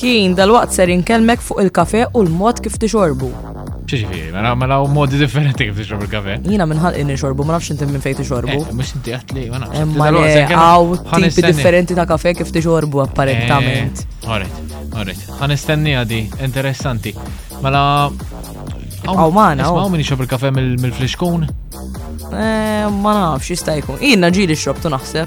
Kien dal-waqt ser inkellmek fuq il-kafe u l-mod kif tixorbu. ċiġifi, mela mela u modi differenti kif tixrob il-kafe. Jina minnħal inni xorbu, ma nafx inti minn fejn tixorbu. Eh, Mux inti għatli, ma nafx. Imma Dal-waqt se le, nkellem- għaw ħa tipi nistenni. differenti ta' kafe kif tixorbu apparentament. Eh, Alright, alright. Għan istenni għadi, interessanti. Mela. Għaw maħna, Isma' għaw. hawn min jixrob il-kafe mill- mill-flixkun? Eh, Ma nafx, jista' jkun. Jina ġili xrobtu naħseb.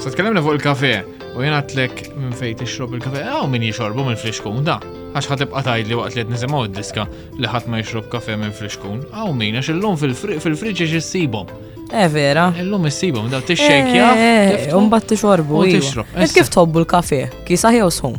Sa tkellimna fuq il-kafe u jena tlek minn fejn tixrob il-kafe, għaw min jixorbu minn friskun da. Għax ħatibqa tajd li waqt li nisimgħu d-diska li ħadd ma jixrob kafe minn friskun, għaw min għax illum fil-friġġi xissibhom. Eh vera. Illum issibhom da tixxejkja. Eh, eh, eh, Umbat tixorbu. Tixrob. Kif tħobbu l-kafe? Kisaħ jew sħun?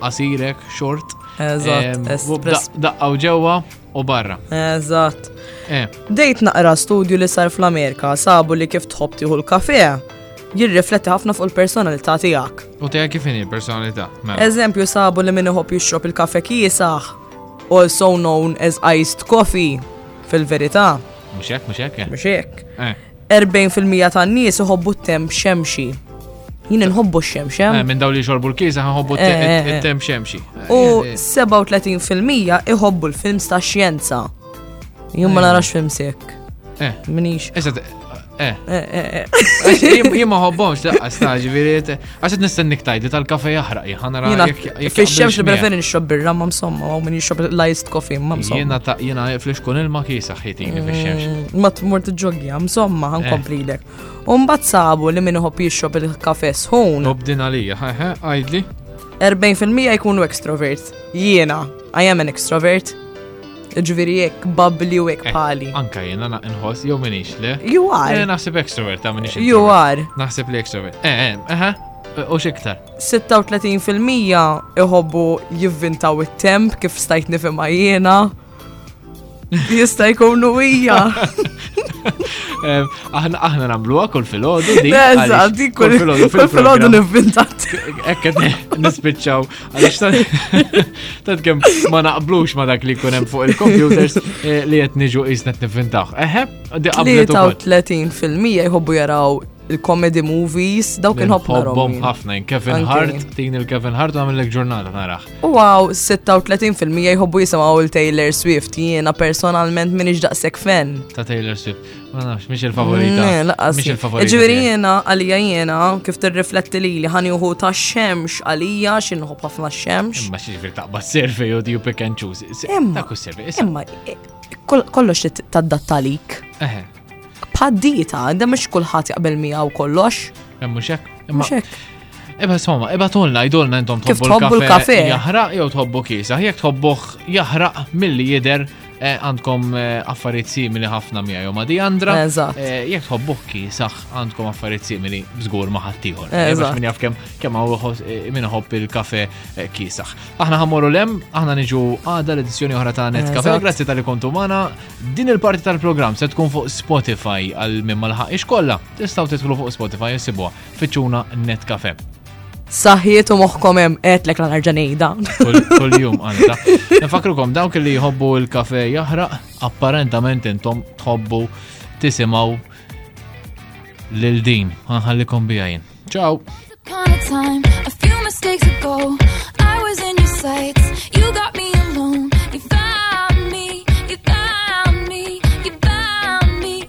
qasirek, xort. Eżatt. Daqqaw ġewwa u barra. Eżatt. Eh. Dejt naqra studju li sar fl-Amerika sabu li kif tħobb tieħu l-kafe jirrifletti ħafna fuq il-personalità tiegħek. U tiegħek kif inhi l-personalità? Mela. Eżempju sabu li min iħobb jixrob il-kafe kiesaħ, also known as iced coffee fil-verità. Mhux hekk, mhux hekk. Eh. Mhux hekk. Eh. 40 fil-mija tan-nies iħobbu t-tem xemxi. Jien inħobbu x-xemxem. Eh, minn daw li xorbu l-kiesa ħobbu eh, eh, t-tem xemxi. U 37 fil-mija iħobbu l-films ta' xjenza. Jien ma narax film sek. Minix. Jien ma ħobbomx, laqqa staġi, viriet. Għax qed nistennik tgħidli tal-kafe jaħraq jien ħanara Jina, jekk jekk fix xemx jaqbilx miegħek. preferi nixrob birra ma msomma, għaw min jixrob l-iced coffee ma msomma. Jiena ta' jiena flix kun ilma kisa ħitini fix xemx. Mm, Ma tmur tiġġoggija, msomma, Eh. ħankomplilek. Umbat sabu li min iħobb jixrob il-kafe sħun, Nobdin għalija, ha ha, għajdli. 40% jkunu extrovert. Jiena, I am an extrovert. Ġviri jek babli u jek eh, pali. Anka jena na nħos, jow minix le. You are. Eh, naħseb extrovert, ta' minix. You are. Naħseb li extrovert. Eh, eh, aha. Eh, u xiktar. 36% iħobbu jivvintaw it-temp kif stajt nifima jena. Jista jkun u ija. Aħna aħna namluha kull filgħodu di. Eżatt, kull filgħodu fil-filgħodu nivvintat. Ekket nispiċċaw Għalix tad kem ma naqblux ma dak li kunem fuq il-computers eh, li jett niġu jisnet nifintaħ. Eħe, di għablet. 33% jħobbu jaraw il-comedy movies, dawk kien ħobb Hobbom ħafna, Kevin Hart, tin il-Kevin Hart għamil l ġurnata narax. U għaw, 36% jħobbu jisamaw il-Taylor Swift, jiena personalment minix daqsek fan. Ta' Taylor Swift. Ma nafx, miex il-favorita. Eh, laqqas. Miex il-favorita. Ġviri tiegħi. jena, għalija jena, kif tirrifletti li li ħani uħu ta' xemx għalija, xinħob ħafna xemx. Imma xiex fil taqba survey u you pick and choose. Imma. Dak u survey. issa. Imma, eh, kol- kollox li taddatta lik. Eħe, Paddita, da mux kullħat jaqbel miegħu kollox. hemm mhux hekk. Imma- Mux hekk. Eba soma, eba tolna, idolna intom Kif tħobbu tħobbu l-kafe. l-kafe? Jahraq jew tħobbu kisa, jek tħobbuh jahraq mill-li jider Eh, għandkom eh, affarijiet simili ħafna mija jom għadi għandra. Eżatt. Eh, jek tħobbuħki, saħ għandkom affarijiet simili bżgur maħattijħor. Eżatt. Minn jaf kem kem għawħos minn ħobb il-kafe kisaħ. Aħna ħammorru lem, aħna niġu għada l-edizjoni oħra ta' net kafe. Grazzi tal-li kontu mana. Din il-parti tal-program se tkun fuq Spotify għal minn malħaq ixkolla. Tistaw titħlu fuq Spotify jessibuha. Fiċuna net kafe. Saħjiet u moħkom hemm qedlek la nerġa' ngħidha. Kull jum għandha. Nfakrukom dawk li jħobbu l-kafe jaħraq, apparentament intom tħobbu tisimgħu lil din. Ħanħallikom bija jien. Ciao. Upon a time, a few mistakes ago, I was in your sights, you got me alone, you found me, you found me, you found me,